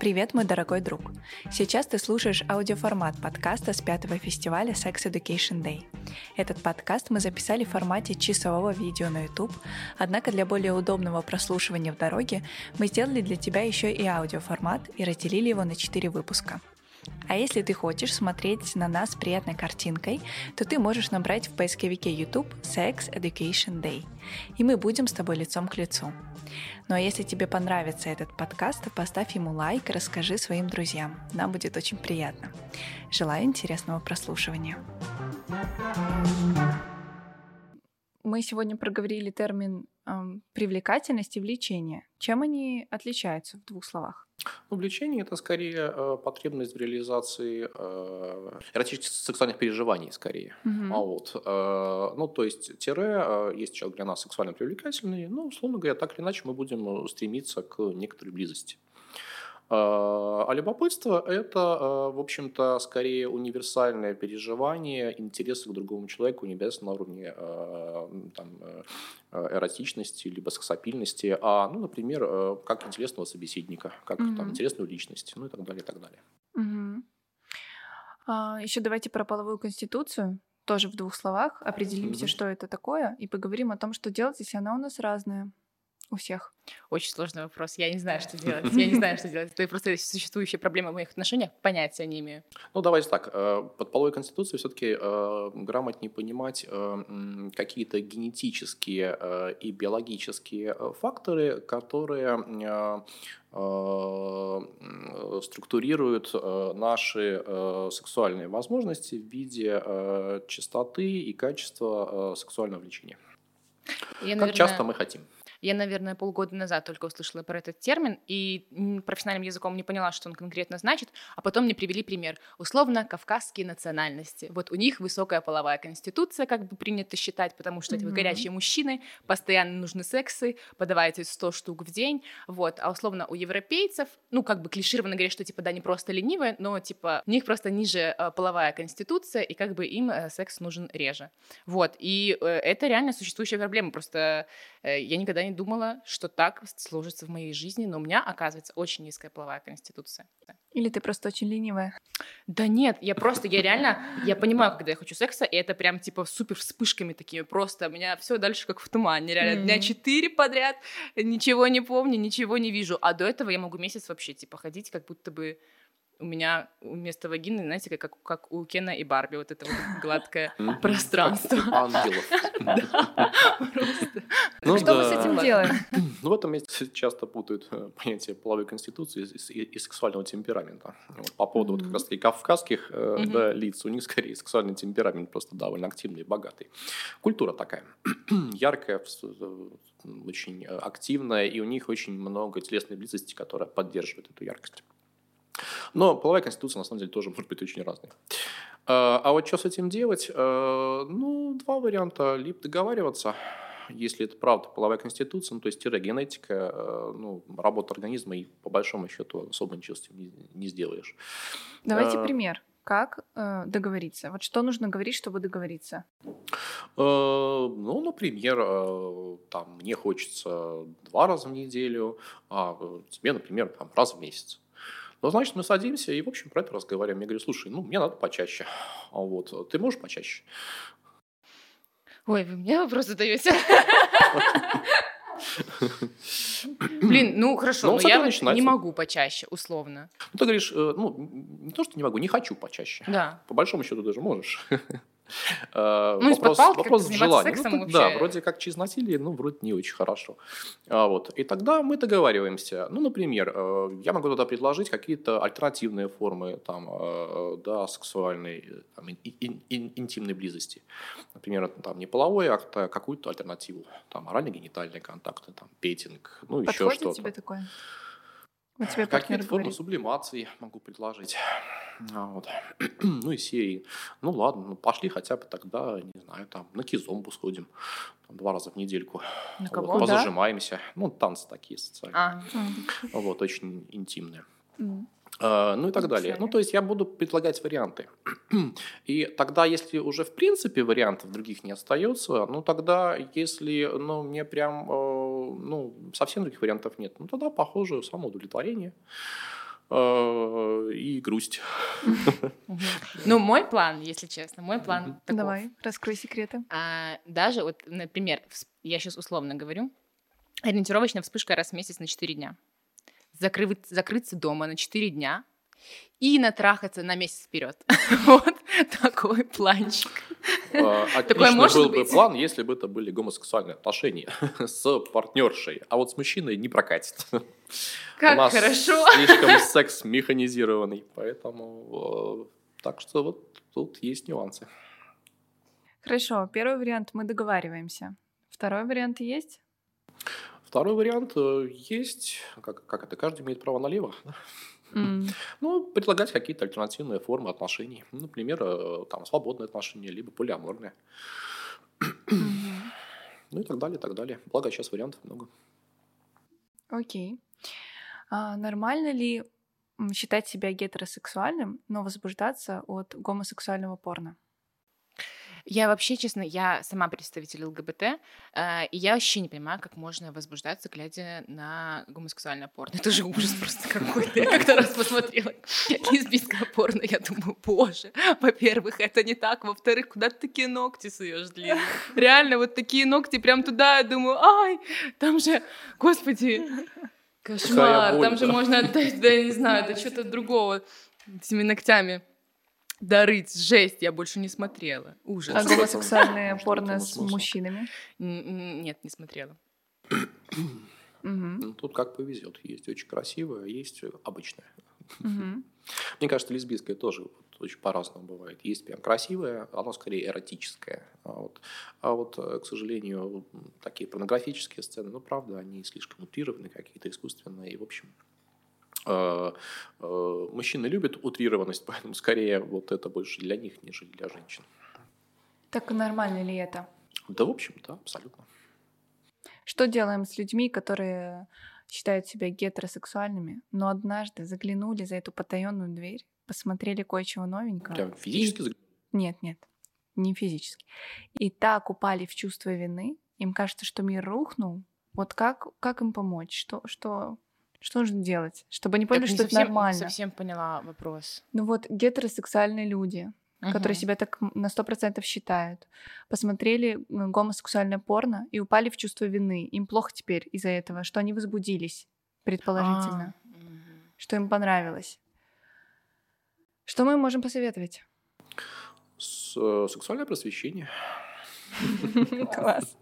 Привет, мой дорогой друг! Сейчас ты слушаешь аудиоформат подкаста с пятого фестиваля Sex Education Day. Этот подкаст мы записали в формате часового видео на YouTube, однако для более удобного прослушивания в дороге мы сделали для тебя еще и аудиоформат и разделили его на четыре выпуска – а если ты хочешь смотреть на нас приятной картинкой, то ты можешь набрать в поисковике YouTube Sex Education Day, и мы будем с тобой лицом к лицу. Ну а если тебе понравится этот подкаст, то поставь ему лайк и расскажи своим друзьям. Нам будет очень приятно. Желаю интересного прослушивания. Мы сегодня проговорили термин эм, привлекательность и влечение. Чем они отличаются в двух словах? Ну, влечение это скорее э, потребность в реализации э, эротических сексуальных переживаний, скорее. Mm-hmm. А вот, э, ну, то есть, тире, э, есть человек для нас сексуально привлекательный, ну, условно говоря, так или иначе мы будем стремиться к некоторой близости. А, а любопытство – это, а, в общем-то, скорее универсальное переживание интереса к другому человеку, не обязательно на уровне а, там, э, эротичности, либо сексапильности, а, ну, например, как интересного собеседника, как mm-hmm. там, интересную личность, ну и так далее, и так далее. Mm-hmm. А, еще давайте про половую конституцию тоже в двух словах определимся, mm-hmm. что это такое, и поговорим о том, что делать, если она у нас разная у всех? Очень сложный вопрос. Я не знаю, что делать. Я не знаю, что делать. Это просто существующая проблема в моих отношениях. Понятия не имею. Ну, давайте так. Э, под половой конституцией все-таки э, грамотнее понимать э, какие-то генетические и биологические факторы, которые структурируют наши сексуальные возможности в виде частоты и качества сексуального влечения. Я, наверное... Как часто мы хотим. Я, наверное, полгода назад только услышала про этот термин и профессиональным языком не поняла, что он конкретно значит, а потом мне привели пример. Условно, кавказские национальности. Вот у них высокая половая конституция, как бы принято считать, потому что mm-hmm. эти горячие мужчины, постоянно нужны сексы, подавайте 100 штук в день, вот. А условно у европейцев, ну, как бы клишированно говорят, что, типа, да, не просто ленивые, но, типа, у них просто ниже э, половая конституция, и как бы им э, секс нужен реже. Вот. И э, это реально существующая проблема, просто я никогда не думала, что так сложится в моей жизни, но у меня, оказывается, очень низкая половая конституция. Или ты просто очень ленивая? Да нет, я просто, я реально, я понимаю, когда я хочу секса, и это прям типа супер вспышками такими, просто у меня все дальше как в тумане, реально, mm-hmm. дня четыре подряд, ничего не помню, ничего не вижу, а до этого я могу месяц вообще типа ходить, как будто бы у меня вместо вагины, знаете, как, как у Кена и Барби, вот это вот гладкое пространство. Ангелов. Ну что мы с этим делаем? Ну, в этом месте часто путают э, понятие половой конституции и сексуального темперамента. По поводу вот как раз-таки кавказских э, лиц, у них скорее сексуальный темперамент просто довольно активный и богатый. Культура такая, яркая, очень активная, и у них очень много телесной близости, которая поддерживает эту яркость. Но половая конституция, на самом деле, тоже может быть очень разной. А, а вот что с этим делать? А, ну, два варианта. Либо договариваться, если это правда половая конституция, ну, то есть генетика, а, ну, работа организма, и по большому счету особо ничего с этим не, не сделаешь. Давайте а, пример. Как э, договориться? Вот что нужно говорить, чтобы договориться? Э, ну, например, э, там мне хочется два раза в неделю, а тебе, например, там, раз в месяц. Ну, значит, мы садимся и, в общем, про это разговариваем. Я говорю, слушай, ну, мне надо почаще. А вот, ты можешь почаще? Ой, вы мне вопрос задаете. Блин, ну хорошо, но, но я не могу почаще, условно. Ну, ты говоришь, э, ну, не то, что не могу, не хочу почаще. Да. По большому счету даже можешь. Э, ну, вопрос, вопрос желания. Ну, вообще... Да, вроде как через насилие, ну, вроде не очень хорошо. А, вот. И тогда мы договариваемся. Ну, например, э, я могу тогда предложить какие-то альтернативные формы там, э, да, сексуальной, там, ин, ин, интимной близости. Например, там, не половой акт, а какую-то альтернативу. Там, орально-генитальные контакты, там, петинг, ну, еще что-то. тебе такое? У тебя Какие-то формы сублимации могу предложить. А, вот. ну и серии. Ну ладно, ну пошли хотя бы тогда, не знаю, там на кизомбу сходим там, два раза в недельку. На кого? Вот, позажимаемся. Да? Ну, танцы такие социальные. А. Вот, очень интимные. Mm. Э, ну и так далее. Ну, то есть я буду предлагать варианты. И тогда, если уже в принципе вариантов других не остается, ну тогда, если ну, мне прям э, ну, совсем других вариантов нет, ну тогда, похоже, самоудовлетворение э, и грусть. Ну, мой план, если честно, мой план. Давай, раскрой секреты. А, даже, вот, например, я сейчас условно говорю, ориентировочная вспышка раз в месяц на 4 дня закрыть, закрыться дома на 4 дня и натрахаться на месяц вперед. вот такой планчик. А, отлично был бы план, если бы это были гомосексуальные отношения с партнершей, а вот с мужчиной не прокатит. Как У нас хорошо. слишком секс механизированный, поэтому э, так что вот тут есть нюансы. Хорошо, первый вариант мы договариваемся. Второй вариант есть? Второй вариант э, есть, как, как это, каждый имеет право налево. Mm. Ну, предлагать какие-то альтернативные формы отношений. Например, э, там, свободные отношения, либо полиаморные. Mm-hmm. Ну и так далее, и так далее. Благо, сейчас вариантов много. Окей. Okay. А нормально ли считать себя гетеросексуальным, но возбуждаться от гомосексуального порно? Я вообще, честно, я сама представитель ЛГБТ, э, и я вообще не понимаю, как можно возбуждаться, глядя на гомосексуальное порно. Это же ужас просто какой-то. Я как-то раз посмотрела лесбийское порно, я думаю, боже, во-первых, это не так, во-вторых, куда ты такие ногти суешь длинные? Реально, вот такие ногти прям туда, я думаю, ай, там же, господи, кошмар, там же можно отдать, да, я не знаю, это что-то другого этими ногтями дарыть, жесть, я больше не смотрела. Ужас. А гомосексуальное порно с мужчинами? Нет, не смотрела. Ну, тут как повезет. Есть очень красивое, а есть обычное. Мне кажется, лесбийское тоже очень по-разному бывает. Есть прям красивое, оно скорее эротическое. А вот, а вот, э, к сожалению, такие порнографические сцены, ну, правда, они слишком утрированы, какие-то искусственные. И, в общем, мужчины любят утрированность, поэтому скорее вот это больше для них, нежели для женщин. Так нормально ли это? Да, в общем, да, абсолютно. Что делаем с людьми, которые считают себя гетеросексуальными, но однажды заглянули за эту потаенную дверь, посмотрели кое-чего новенького? Прям физически? И... Нет, нет, не физически. И так упали в чувство вины, им кажется, что мир рухнул. Вот как, как им помочь? Что, что, что нужно делать, чтобы они поняли, так, что совсем, это нормально? совсем поняла вопрос. Ну вот гетеросексуальные люди, uh-huh. которые себя так на сто процентов считают, посмотрели гомосексуальное порно и упали в чувство вины. Им плохо теперь из-за этого, что они возбудились, предположительно, uh-huh. что им понравилось. Что мы можем посоветовать? С, э, сексуальное просвещение. Класс.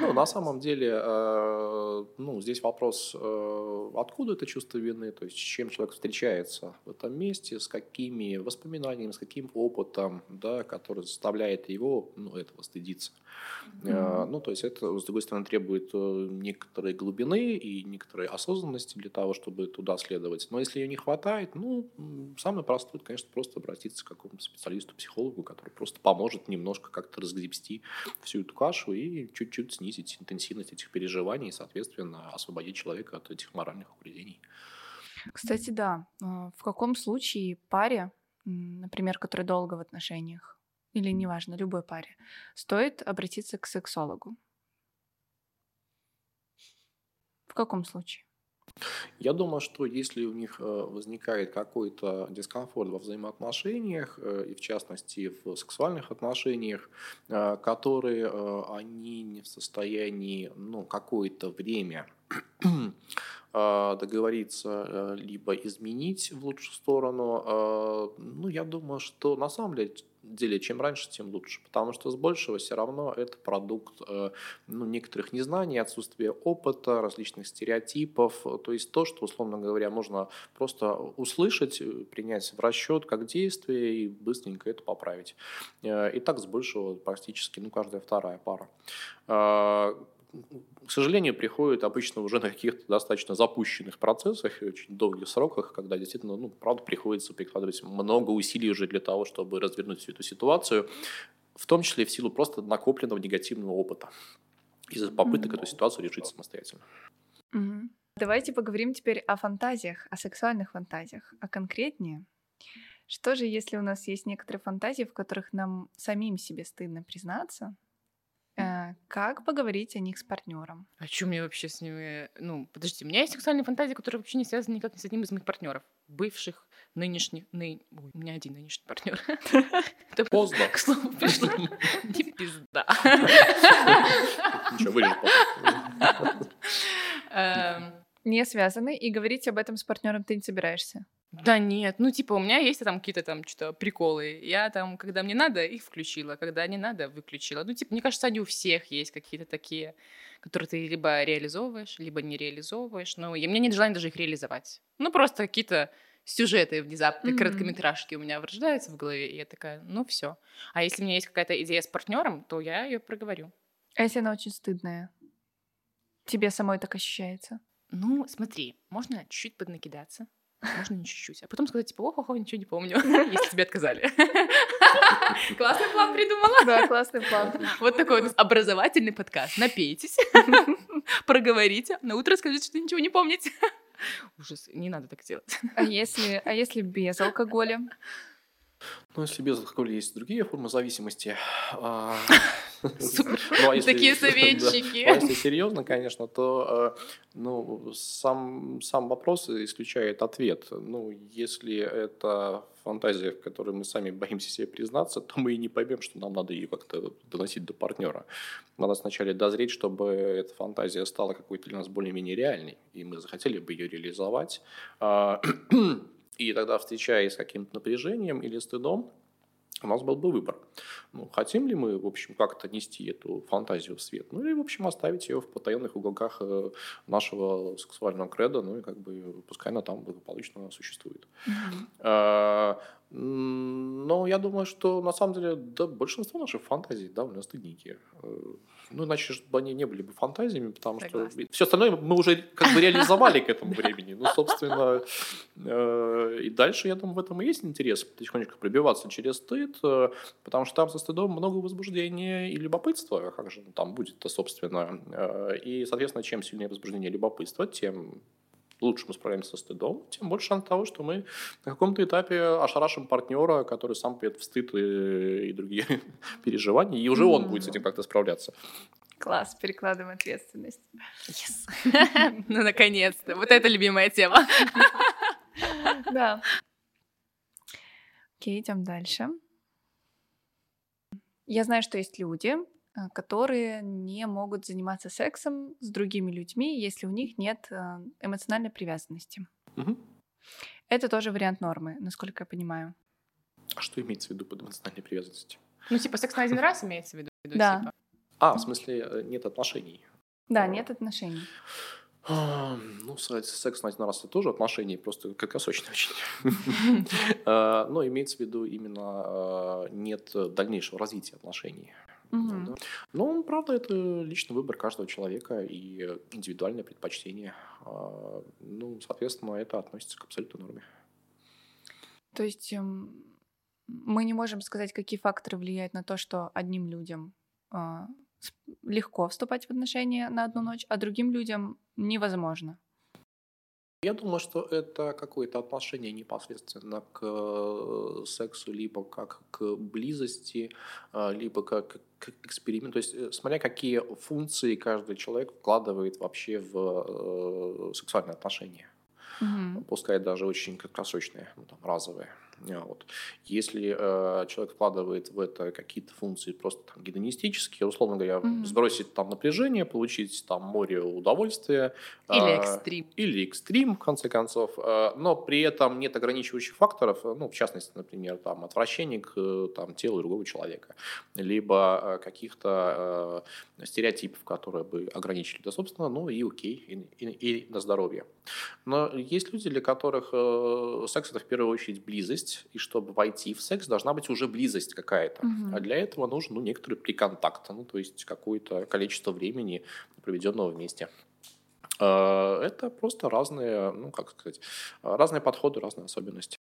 Ну, на самом деле, э, ну, здесь вопрос, э, откуда это чувство вины, то есть с чем человек встречается в этом месте, с какими воспоминаниями, с каким опытом, да, который заставляет его, ну, этого стыдиться. Mm-hmm. Ну, то есть это, с другой стороны, требует некоторой глубины и некоторой осознанности для того, чтобы туда следовать. Но если ее не хватает, ну, самое простое, конечно, просто обратиться к какому-то специалисту, психологу, который просто поможет немножко как-то разгребсти всю эту кашу и чуть-чуть снизить интенсивность этих переживаний и, соответственно, освободить человека от этих моральных угрызений. Кстати, да. А, в каком случае паре, например, которая долго в отношениях, или неважно, любой паре, стоит обратиться к сексологу? В каком случае? Я думаю, что если у них э, возникает какой-то дискомфорт во взаимоотношениях, э, и в частности в сексуальных отношениях, э, которые они не в состоянии ну, какое-то время договориться, либо изменить в лучшую сторону, ну, я думаю, что на самом деле деле, чем раньше, тем лучше. Потому что с большего все равно это продукт э, ну, некоторых незнаний, отсутствия опыта, различных стереотипов. То есть то, что, условно говоря, можно просто услышать, э, принять в расчет как действие и быстренько это поправить. Э, и так с большего практически ну, каждая вторая пара к сожалению, приходит обычно уже на каких-то достаточно запущенных процессах и очень долгих сроках, когда действительно, ну, правда, приходится прикладывать много усилий уже для того, чтобы развернуть всю эту ситуацию, в том числе в силу просто накопленного негативного опыта из-за попыток mm-hmm. эту ситуацию решить самостоятельно. Mm-hmm. Давайте поговорим теперь о фантазиях, о сексуальных фантазиях, а конкретнее. Что же, если у нас есть некоторые фантазии, в которых нам самим себе стыдно признаться, Как поговорить о них с партнером? А что мне вообще с ними... Ну, подожди, у меня есть сексуальные фантазии, которые вообще не связаны никак с одним из моих партнеров. Бывших, нынешних... Ны... Ой, у меня один нынешний партнер. Это поздно. К слову пришло. Не пизда. Ничего, вырежу Не связаны, и говорить об этом с партнером ты не собираешься. Да нет, ну типа у меня есть там какие-то там что-то приколы. Я там, когда мне надо, их включила, когда не надо, выключила. Ну типа, мне кажется, они у всех есть какие-то такие, которые ты либо реализовываешь, либо не реализовываешь. Ну, и мне нет желания даже их реализовать. Ну, просто какие-то сюжеты внезапно, Мгм. короткометражки у меня рождаются в голове, и я такая, ну все. А если у меня есть какая-то идея с партнером, то я ее проговорю. А если она очень стыдная? Тебе самой так ощущается? Ну, смотри, можно чуть-чуть поднакидаться, можно не чуть-чуть, а потом сказать, типа, ох-ох, ничего не помню, если тебе отказали. Классный план придумала. Да, классный план. Вот такой вот образовательный подкаст. Напейтесь, проговорите, на утро скажите, что ничего не помните. Ужас, не надо так делать. А если, а если без алкоголя? Ну, если без алкоголя есть другие формы зависимости. Супер. ну, а если- Такие да. советчики. Ну, а если серьезно, конечно, то э, ну, сам, сам вопрос исключает ответ. Ну, если это фантазия, в которой мы сами боимся себе признаться, то мы и не поймем, что нам надо ее как-то доносить до партнера. Надо сначала дозреть, чтобы эта фантазия стала какой-то для нас более-менее реальной, и мы захотели бы ее реализовать. А, И тогда, встречаясь с каким-то напряжением или стыдом, у нас был бы выбор. Ну, хотим ли мы, в общем, как-то нести эту фантазию в свет? Ну, или, в общем, оставить ее в потаенных уголках э, нашего сексуального креда, ну, и как бы пускай она там благополучно существует. М, Но я думаю, что на самом деле да, большинство наших фантазий довольно стыдненькие. Э, Ну, иначе же бы они не были бы фантазиями, потому что все остальное мы уже как бы реализовали к этому времени. Ну, собственно, э, и дальше, я думаю, в этом и есть интерес потихонечку пробиваться через стыд, э, потому что там со стыдом много возбуждения и любопытства, как же там будет-то, собственно. И, соответственно, чем сильнее возбуждение и любопытство, тем лучше мы справимся со стыдом, тем больше шанс того, что мы на каком-то этапе ошарашим партнера, который сам пьет в стыд и, и другие переживания, и уже он будет с этим как-то справляться. Класс, перекладываем ответственность. Ну, наконец-то. Вот это любимая тема. Да. Окей, идем дальше. Я знаю, что есть люди, которые не могут заниматься сексом с другими людьми, если у них нет а, эмоциональной привязанности. Мгм. Это тоже вариант нормы, насколько я понимаю. А что имеется в виду под эмоциональной привязанностью? Ну, типа, секс на один раз имеется в виду? Да. типа? А, в смысле, э, нет отношений. Да, нет отношений. А, Ну, секс на один раз это тоже отношения, просто краткосрочные очень. Но имеется в виду именно нет дальнейшего развития отношений. Да. Ну, правда, это личный выбор каждого человека и индивидуальное предпочтение. А, Ну, соответственно, это относится к абсолютной норме. То есть эм, мы не можем сказать, какие факторы влияют на то, что одним людям а, легко вступать в отношения на одну ночь, а другим людям невозможно. Я думаю, что это какое-то отношение непосредственно к э, сексу, либо как к близости, э, либо как к эксперименту. То есть, э, смотря какие функции каждый человек вкладывает вообще в э, сексуальные отношения. Мгм. пускай даже очень краткосрочные, ну, там, разовые. А, Вот. Если э, человек вкладывает в это какие-то функции просто там, гедонистические, условно говоря, Мгм. сбросить там напряжение, получить там море удовольствия. Или а, экстрим. или экстрим, в конце концов, э, но при этом нет ограничивающих факторов, э, ну, в частности, например, там, отвращение к э, там, телу другого человека, либо э, каких-то э, стереотипов, которые бы ограничили, да, собственно, ну и окей, и, и- и на здоровье. Но есть люди, для которых э, секс – это в первую очередь близость, и чтобы войти в секс, должна быть уже близость какая-то. Мгм. А для этого нужен ну, некоторый приконтакт, ну, то есть какое-то количество времени, проведенного вместе. Э, Это просто разные, ну, как сказать, разные подходы, разные особенности.